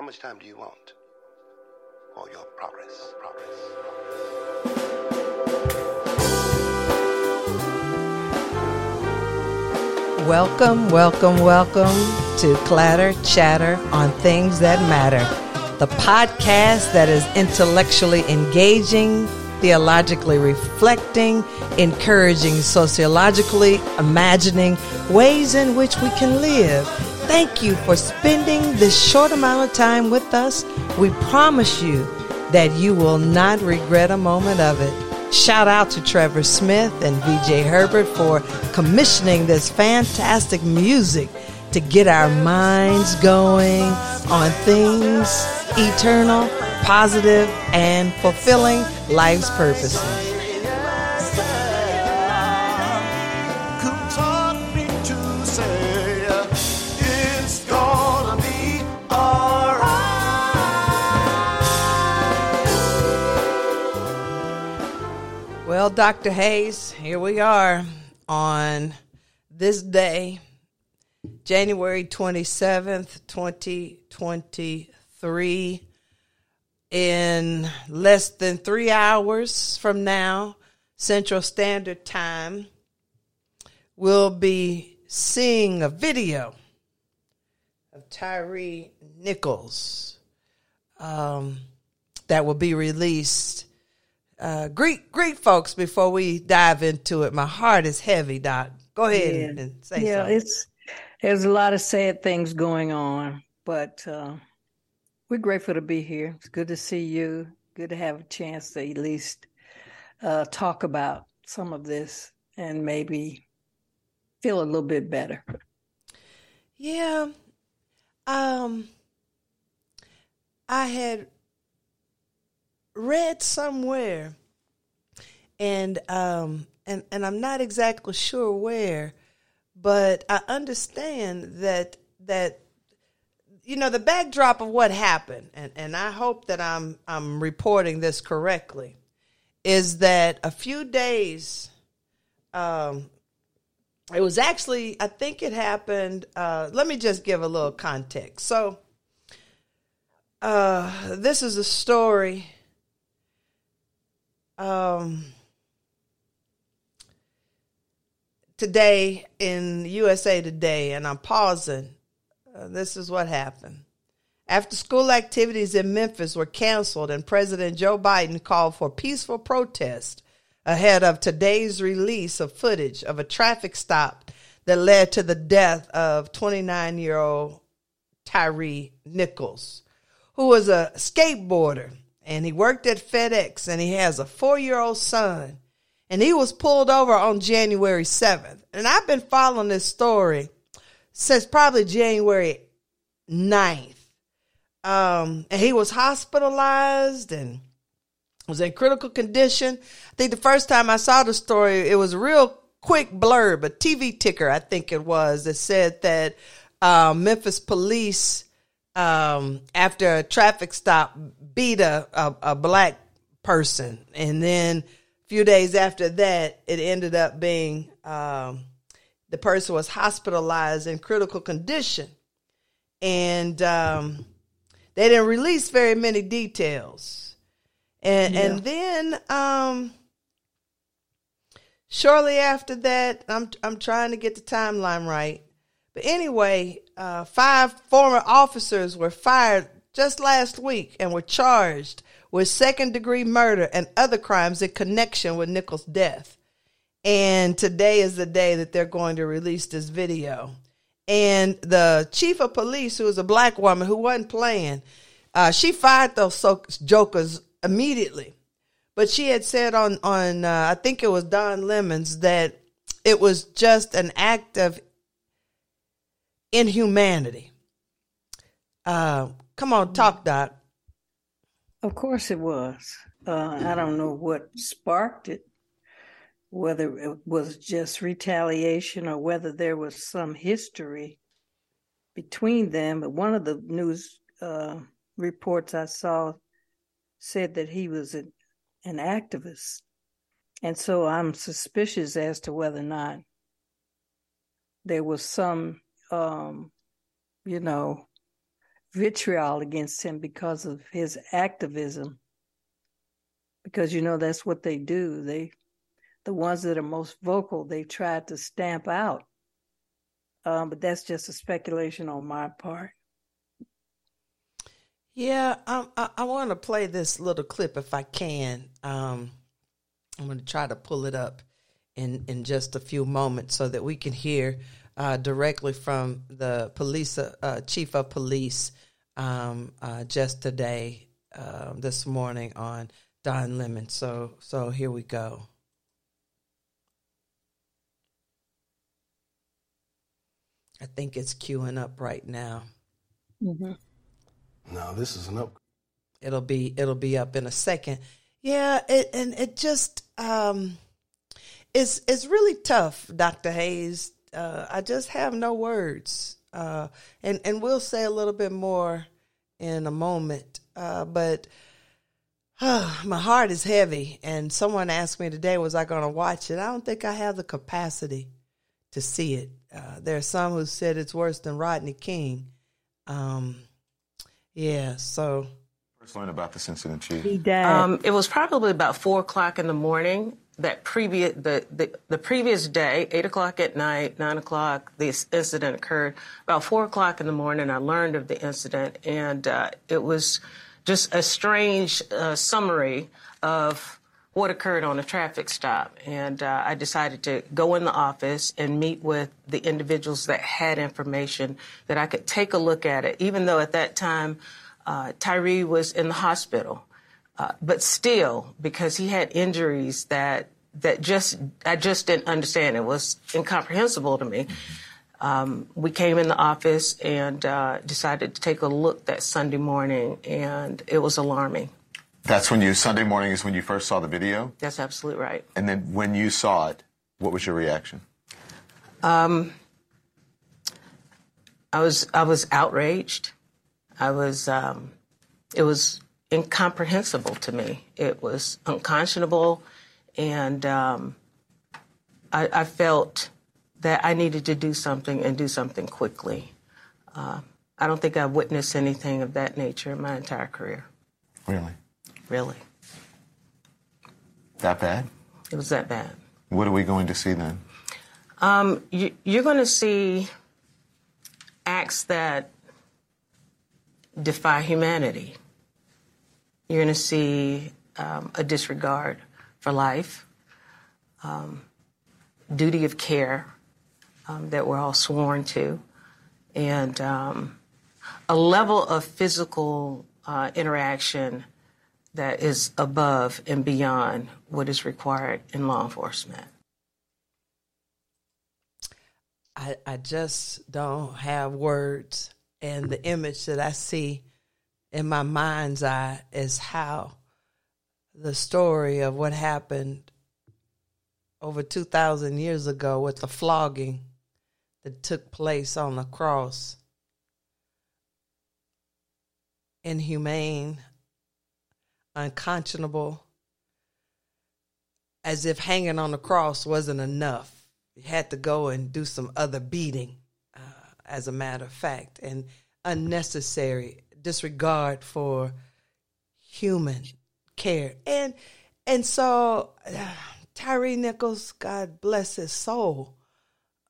How much time do you want for your progress? Progress. Welcome, welcome, welcome to Clatter Chatter on Things That Matter, the podcast that is intellectually engaging, theologically reflecting, encouraging sociologically imagining ways in which we can live Thank you for spending this short amount of time with us. We promise you that you will not regret a moment of it. Shout out to Trevor Smith and VJ Herbert for commissioning this fantastic music to get our minds going on things eternal, positive, and fulfilling life's purposes. Well, Dr. Hayes, here we are on this day, January 27th, 2023. In less than three hours from now, Central Standard Time, we'll be seeing a video of Tyree Nichols um, that will be released uh, greet greet folks before we dive into it. My heart is heavy, Doc. Go ahead yeah. and, and say yeah, something. it's there's a lot of sad things going on, but uh, we're grateful to be here. It's good to see you. Good to have a chance to at least uh, talk about some of this and maybe feel a little bit better. Yeah. Um I had read somewhere, and um, and and I'm not exactly sure where, but I understand that that you know the backdrop of what happened, and and I hope that I'm I'm reporting this correctly, is that a few days. Um, it was actually, I think it happened. Uh, let me just give a little context. So, uh, this is a story um, today in USA Today, and I'm pausing. Uh, this is what happened. After school activities in Memphis were canceled, and President Joe Biden called for peaceful protest ahead of today's release of footage of a traffic stop that led to the death of 29 year old Tyree Nichols, who was a skateboarder and he worked at FedEx and he has a four year old son. And he was pulled over on January 7th. And I've been following this story since probably January 9th. Um, and he was hospitalized and was in critical condition. I think the first time I saw the story, it was a real quick blurb, a TV ticker, I think it was, that said that uh, Memphis police um, after a traffic stop beat a, a, a black person. And then a few days after that, it ended up being um, the person was hospitalized in critical condition. And um, they didn't release very many details. And, yeah. and then um, shortly after that, I'm, I'm trying to get the timeline right. But anyway, uh, five former officers were fired just last week and were charged with second degree murder and other crimes in connection with Nichols' death. And today is the day that they're going to release this video. And the chief of police, who was a black woman who wasn't playing, uh, she fired those jokers immediately. But she had said on on uh, I think it was Don Lemons that it was just an act of inhumanity. Uh, come on, talk, Doc. Of course it was. Uh, I don't know what sparked it, whether it was just retaliation or whether there was some history between them. But one of the news uh, reports I saw said that he was an, an activist. And so I'm suspicious as to whether or not there was some um, you know, vitriol against him because of his activism. Because you know that's what they do. They the ones that are most vocal, they try to stamp out. Um, but that's just a speculation on my part. Yeah, um, I, I want to play this little clip if I can. Um, I'm going to try to pull it up in, in just a few moments so that we can hear uh, directly from the police uh, uh chief of police um, uh, just today, um, this morning on Don Lemon. So, so here we go. I think it's queuing up right now. Mm-hmm. No, this is an up. It'll be it'll be up in a second. Yeah, it, and it just um, it's it's really tough, Doctor Hayes. Uh, I just have no words, uh, and and we'll say a little bit more in a moment. Uh, but uh, my heart is heavy, and someone asked me today, was I going to watch it? I don't think I have the capacity to see it. Uh, there are some who said it's worse than Rodney King. Um, yeah, so. First learned about this incident, Chief. He died. Um, it was probably about four o'clock in the morning. That previous the, the, the previous day, eight o'clock at night, nine o'clock, this incident occurred. About four o'clock in the morning, I learned of the incident, and uh, it was just a strange uh, summary of what occurred on a traffic stop. And uh, I decided to go in the office and meet with the individuals that had information that I could take a look at it, even though at that time uh, Tyree was in the hospital. Uh, but still, because he had injuries that that just I just didn't understand. It was incomprehensible to me. Um, we came in the office and uh, decided to take a look that Sunday morning, and it was alarming. That's when you Sunday morning is when you first saw the video. That's absolutely right. And then when you saw it, what was your reaction? Um, I was I was outraged. I was um, it was incomprehensible to me. It was unconscionable, and um, I, I, felt that I needed to do something and do something quickly. Uh, I don't think I've witnessed anything of that nature in my entire career. Really? Really. That bad? It was that bad. What are we going to see then? Um, you, you're going to see acts that defy humanity. You're going to see um, a disregard for life, um, duty of care um, that we're all sworn to, and um, a level of physical uh, interaction that is above and beyond what is required in law enforcement. I, I just don't have words. And the image that I see in my mind's eye is how the story of what happened over 2,000 years ago with the flogging that took place on the cross. Inhumane, unconscionable, as if hanging on the cross wasn't enough. You had to go and do some other beating, uh, as a matter of fact, and unnecessary disregard for human care. And and so uh, Tyree Nichols, God bless his soul.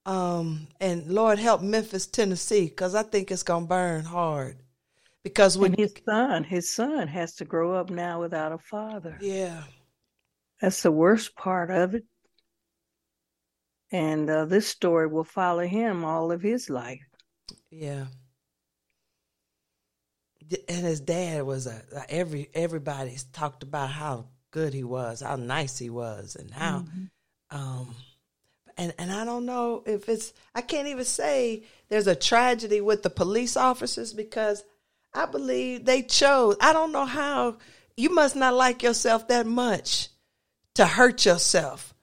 Um, and Lord help Memphis, Tennessee, because I think it's gonna burn hard because when and his son, his son has to grow up now without a father. Yeah, that's the worst part of it. And uh, this story will follow him all of his life. Yeah. And his dad was a every everybody's talked about how good he was, how nice he was, and how mm-hmm. um and and I don't know if it's I can't even say there's a tragedy with the police officers because I believe they chose. I don't know how you must not like yourself that much to hurt yourself.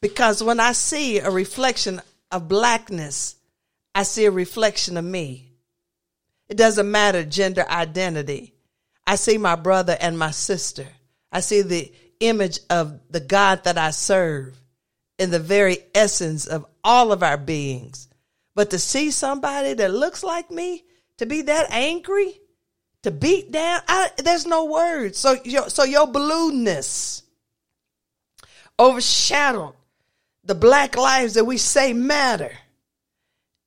Because when I see a reflection of blackness, I see a reflection of me. It doesn't matter gender identity. I see my brother and my sister. I see the image of the God that I serve in the very essence of all of our beings. But to see somebody that looks like me, to be that angry, to beat down, I, there's no words. So, your, so your blueness overshadowed the black lives that we say matter.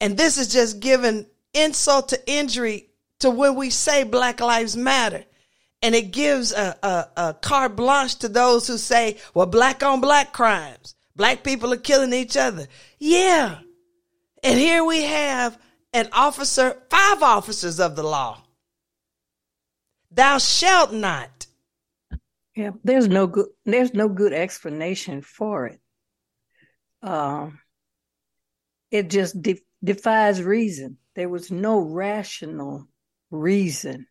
And this is just giving insult to injury to when we say Black Lives Matter. And it gives a, a, a carte blanche to those who say, well, black on black crimes. Black people are killing each other. Yeah. And here we have an officer, five officers of the law. Thou shalt not. Yeah, there's no good. There's no good explanation for it. Um, it just de- defies reason. There was no rational reason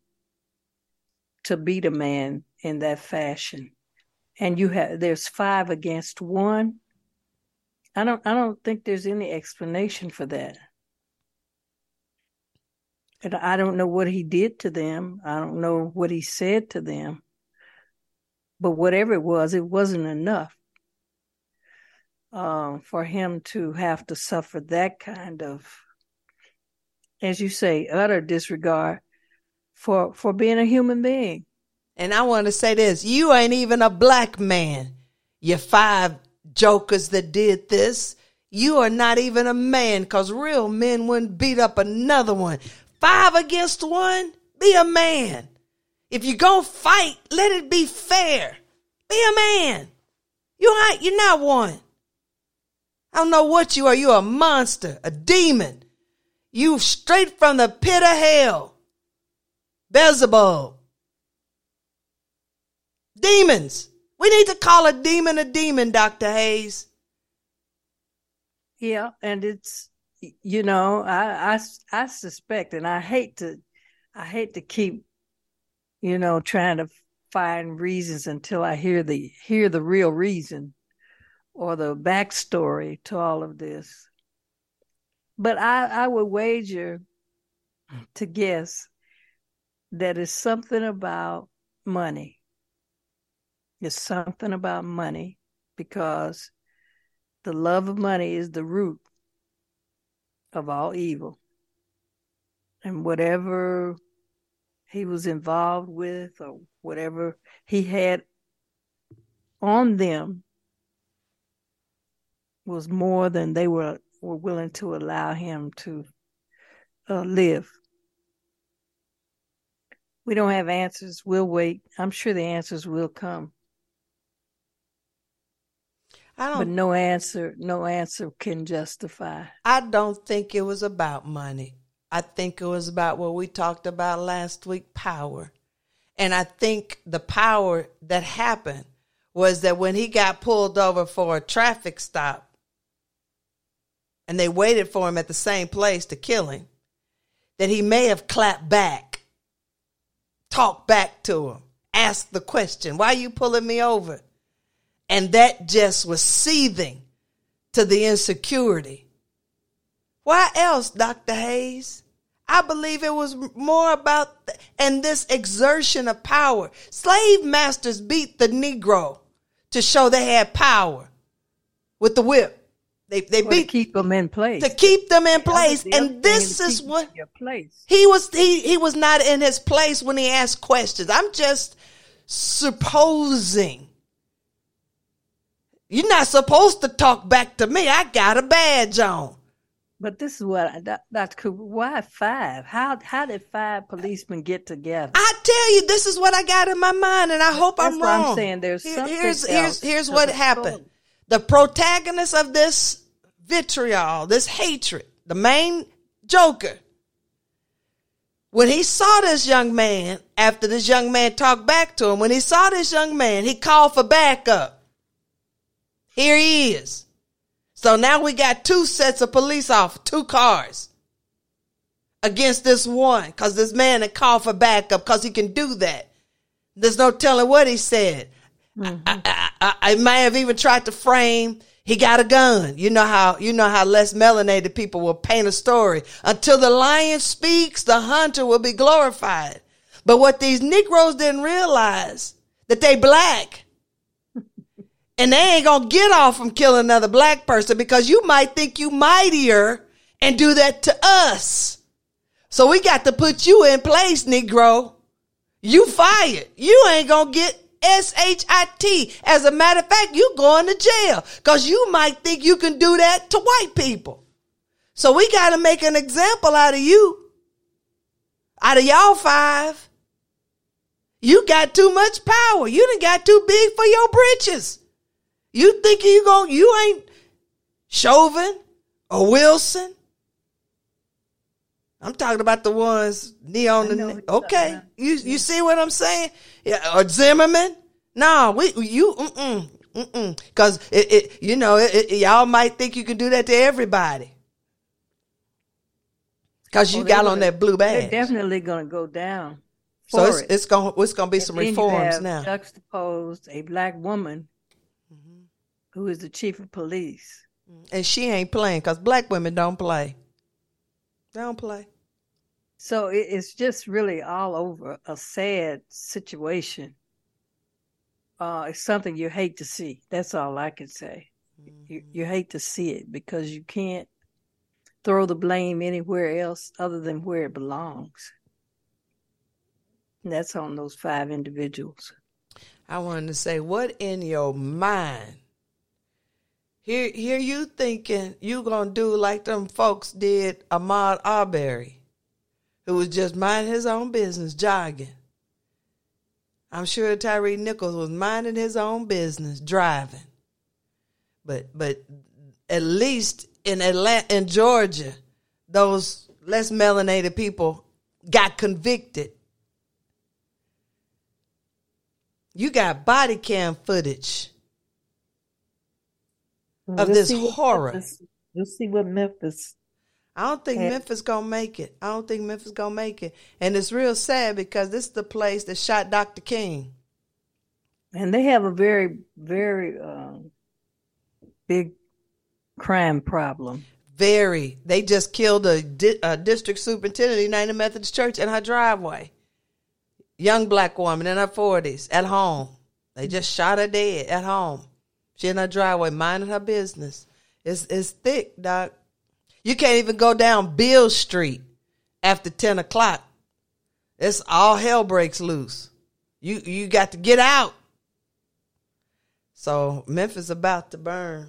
to beat a man in that fashion. And you have there's five against one. I don't I don't think there's any explanation for that. And I don't know what he did to them. I don't know what he said to them. But whatever it was, it wasn't enough uh, for him to have to suffer that kind of, as you say, utter disregard for for being a human being. And I want to say this: you ain't even a black man. You five jokers that did this. You are not even a man, cause real men wouldn't beat up another one. Five against one. Be a man. If you gonna fight, let it be fair. Be a man. You ain't. You're not one. I don't know what you are. You're a monster, a demon. You straight from the pit of hell. Beelzebub. Demons. We need to call a demon a demon, Dr. Hayes. Yeah, and it's you know, I I I suspect and I hate to I hate to keep you know trying to find reasons until I hear the hear the real reason or the backstory to all of this. But I, I would wager to guess that it's something about money. It's something about money because the love of money is the root of all evil. And whatever he was involved with or whatever he had on them was more than they were, were willing to allow him to uh, live. We don't have answers. We'll wait. I'm sure the answers will come. I don't, but no answer, no answer can justify. I don't think it was about money. I think it was about what we talked about last week power. And I think the power that happened was that when he got pulled over for a traffic stop and they waited for him at the same place to kill him, that he may have clapped back, talked back to him, asked the question, Why are you pulling me over? And that just was seething to the insecurity why else, Dr. Hayes? I believe it was more about, and this exertion of power. Slave masters beat the Negro to show they had power with the whip. They, they to beat keep them in place. to keep them in place. the And this is what your place. he was he he was not in his place when he asked questions. I'm just supposing. You're not supposed to talk back to me. I got a badge on. But this is what I, Doc- Dr. Cooper. Why five? How how did five policemen get together? I tell you, this is what I got in my mind, and I hope That's I'm what I'm saying. There's Here- something here's else here's here's what happened. story. The protagonist of this vitriol, this hatred, the main joker. When he saw this young man, after this young man talked back to him, when he saw this young man, he called for backup. Here he is. So now we got two sets of police off, two cars against this one because this man had called for backup because he can do that. There's no telling what he said. Mm-hmm. I, I, I, I may have even tried to frame. He got a gun. You know how you know how less melanated people will paint a story. Until the lion speaks, the hunter will be glorified. But what these Negroes didn't realize that they black. And they ain't gonna get off from killing another black person because you might think you mightier and do that to us. So we got to put you in place, Negro. You fired. You ain't gonna get S-H-I-T. As a matter of fact, you going to jail because you might think you can do that to white people. So we got to make an example out of you. Out of y'all five. You got too much power. You done got too big for your britches. You think you going you ain't Chauvin or Wilson. I'm talking about the ones neon. The, okay, you you see what I'm saying? Yeah, or Zimmerman? No, we you mm mm because it, it you know it, it, y'all might think you can do that to everybody because you got on that blue badge. They're definitely going to go down. So it's, it. it's going it's going to be And some reforms now. Juxtaposed a black woman Mm-hmm. who is the chief of police. And she ain't playing because black women don't play. They don't play. So it's just really all over a sad situation. Uh, it's something you hate to see. That's all I can say. You you hate to see it because you can't throw the blame anywhere else other than where it belongs. And that's on those five individuals. I wanted to say, what in your mind? Here, here you thinking you gonna do like them folks did Ahmaud Arbery, who was just minding his own business, jogging. I'm sure Tyree Nichols was minding his own business, driving. But but at least in Atlanta, in Georgia, those less melanated people got convicted. You got body cam footage of this horror. Memphis- We'll see what Memphis. I don't think Yeah. Memphis gonna make it. I don't think Memphis gonna make it, and it's real sad because this is the place that shot Dr. King. And they have a very, very um, big crime problem. Very. They just killed a, di- a district superintendent of the United Methodist Church in her driveway. Young black woman in her forties at home. They just shot her dead at home. She in her driveway minding her business. It's it's thick, doc. You can't even go down Beale Street after ten o'clock. It's all hell breaks loose. You you got to get out. So Memphis about to burn.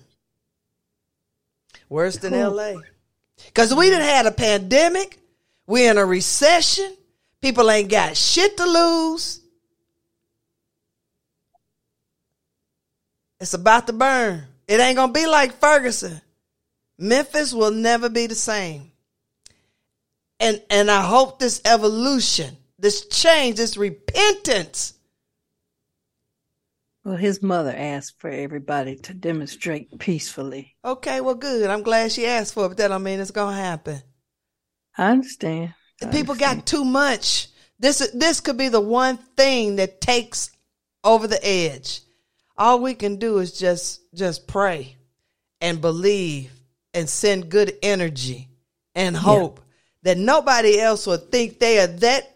Worse than LA. Because we didn't had a pandemic. we in a recession. People ain't got shit to lose. It's about to burn. It ain't going to be like Ferguson. Memphis will never be the same. And and I hope this evolution, this change, this repentance Well, his mother asked for everybody to demonstrate peacefully. Okay, well, good. I'm glad she asked for it, but that don't mean it's gonna happen. I understand. I People understand. got too much. This this could be the one thing that takes over the edge. All we can do is just just pray and believe and send good energy and hope that nobody else will think they are that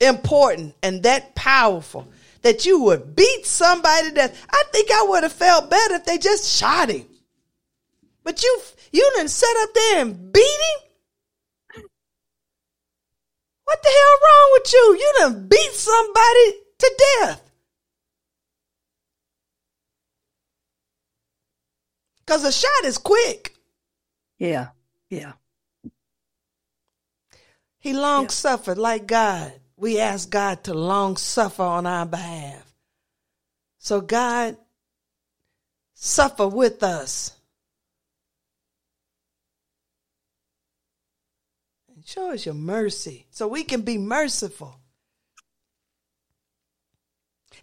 important and that powerful that you would beat somebody that I think I would have felt better if they just shot him. But you you didn't sit up there and beat him? What the hell wrong with you? You done beat somebody to death. Cause a shot is quick. Yeah, yeah. He long suffered like God. We ask God to long suffer on our behalf. So God, suffer with us. And show us your mercy so we can be merciful.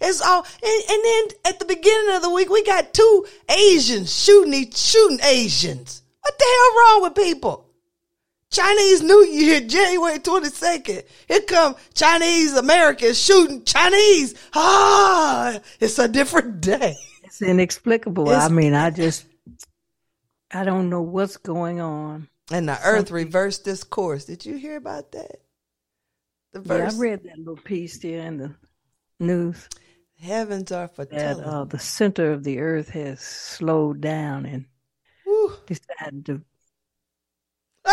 It's all, and, and then at the beginning of the week, we got two Asians shooting each, shooting Asians. What the hell wrong with people? Chinese New Year, January 22nd. Here come Chinese Americans shooting Chinese. Ah, it's a different day. It's inexplicable. It's- I mean, I just, I don't know what's going on. And the earth reversed this course. Did you hear about that? The Yeah, I read that little piece there in the news heavens are for that telling. uh, the center of the earth has slowed down and Whew. decided to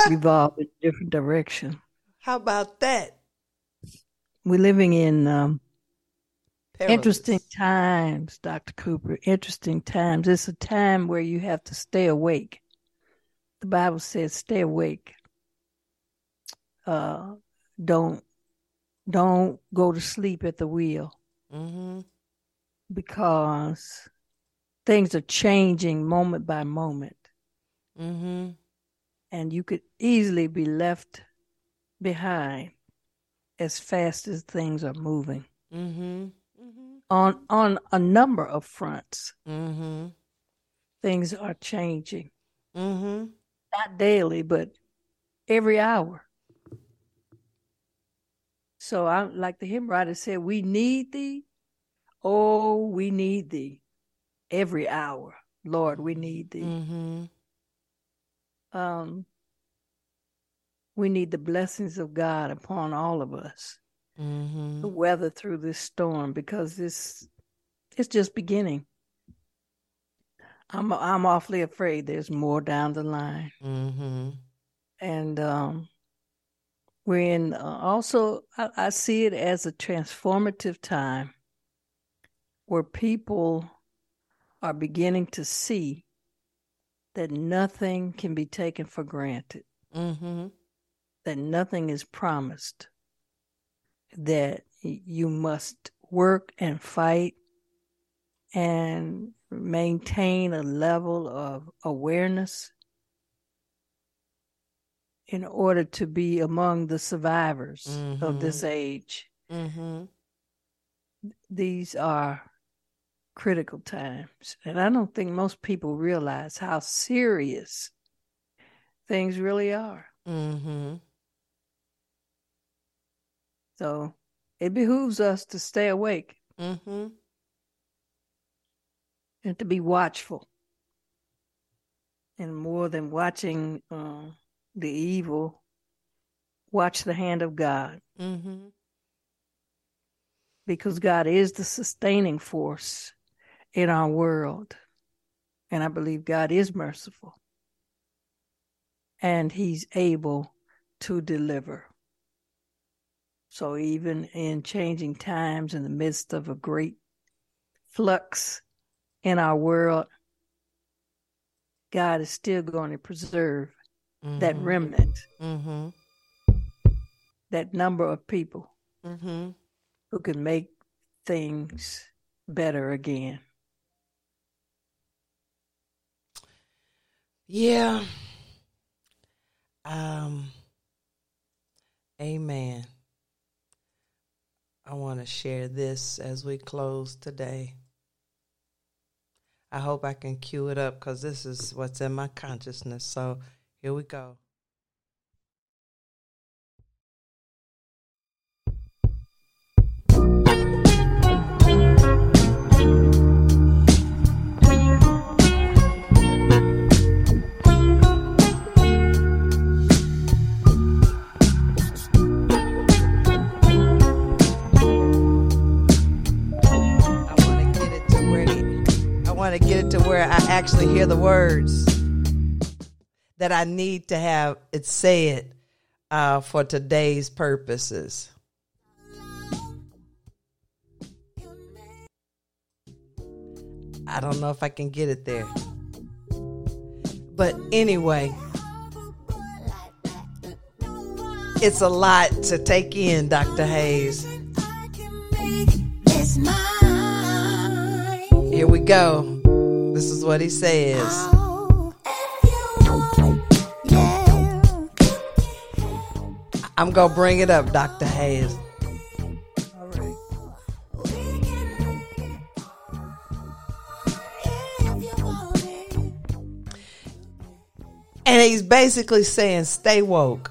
revolve in a different direction. How about that? We're living in um, interesting times, Dr. Cooper. Interesting times. It's a time where you have to stay awake. The Bible says, "Stay awake." Uh, don't don't go to sleep at the wheel Mm-hmm. Because things are changing moment by moment, Mm-hmm. and you could easily be left behind as fast as things are moving Mm-hmm. Mm-hmm. on on a number of fronts. Mm-hmm. Things are changing. Mm-hmm. not daily, but every hour. So I like the hymn writer said, we need thee. Oh, we need thee every hour. Lord, we need thee. Mm-hmm. Um, we need the blessings of God upon all of us Mm-hmm. to weather through this storm because this it's just beginning. I'm I'm awfully afraid there's more down the line. Mm-hmm. and um, we're in uh, also I, I see it as a transformative time where people are beginning to see that nothing can be taken for granted Mm-hmm. that nothing is promised that you must work and fight and maintain a level of awareness in order to be among the survivors of this age. Mm-hmm. These are critical times. And I don't think most people realize how serious things really are. Mm-hmm. So it behooves us to stay awake Mm-hmm. and to be watchful. And more than watching uh, the evil, watch the hand of God Mm-hmm. because God is the sustaining force in our world. And I believe God is merciful and He's able to deliver. So, even in changing times, in the midst of a great flux in our world, God is still going to preserve that Mhm. remnant, Mm-hmm. that number of people Mm-hmm. who can make things better again. Yeah. Um. Amen. I want to share this as we close today. I hope I can cue it up because this is what's in my consciousness. So here we go. Actually hear the words that I need to have it said uh, for today's purposes. I don't know if I can get it there. But anyway, it's a lot to take in, Dr. Hayes. Here we go. This is what he says. I'm to bring it up, Dr. Hayes. And he's basically saying, stay woke.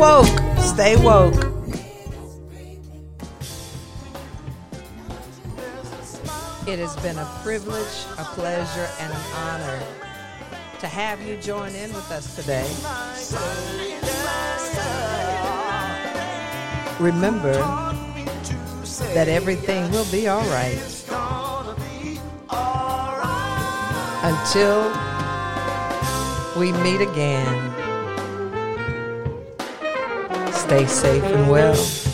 Woke. Stay woke. It has been a privilege, a pleasure, and an honor to have you join in with us today. remember that everything will be all right. Until we meet again, stay safe and well.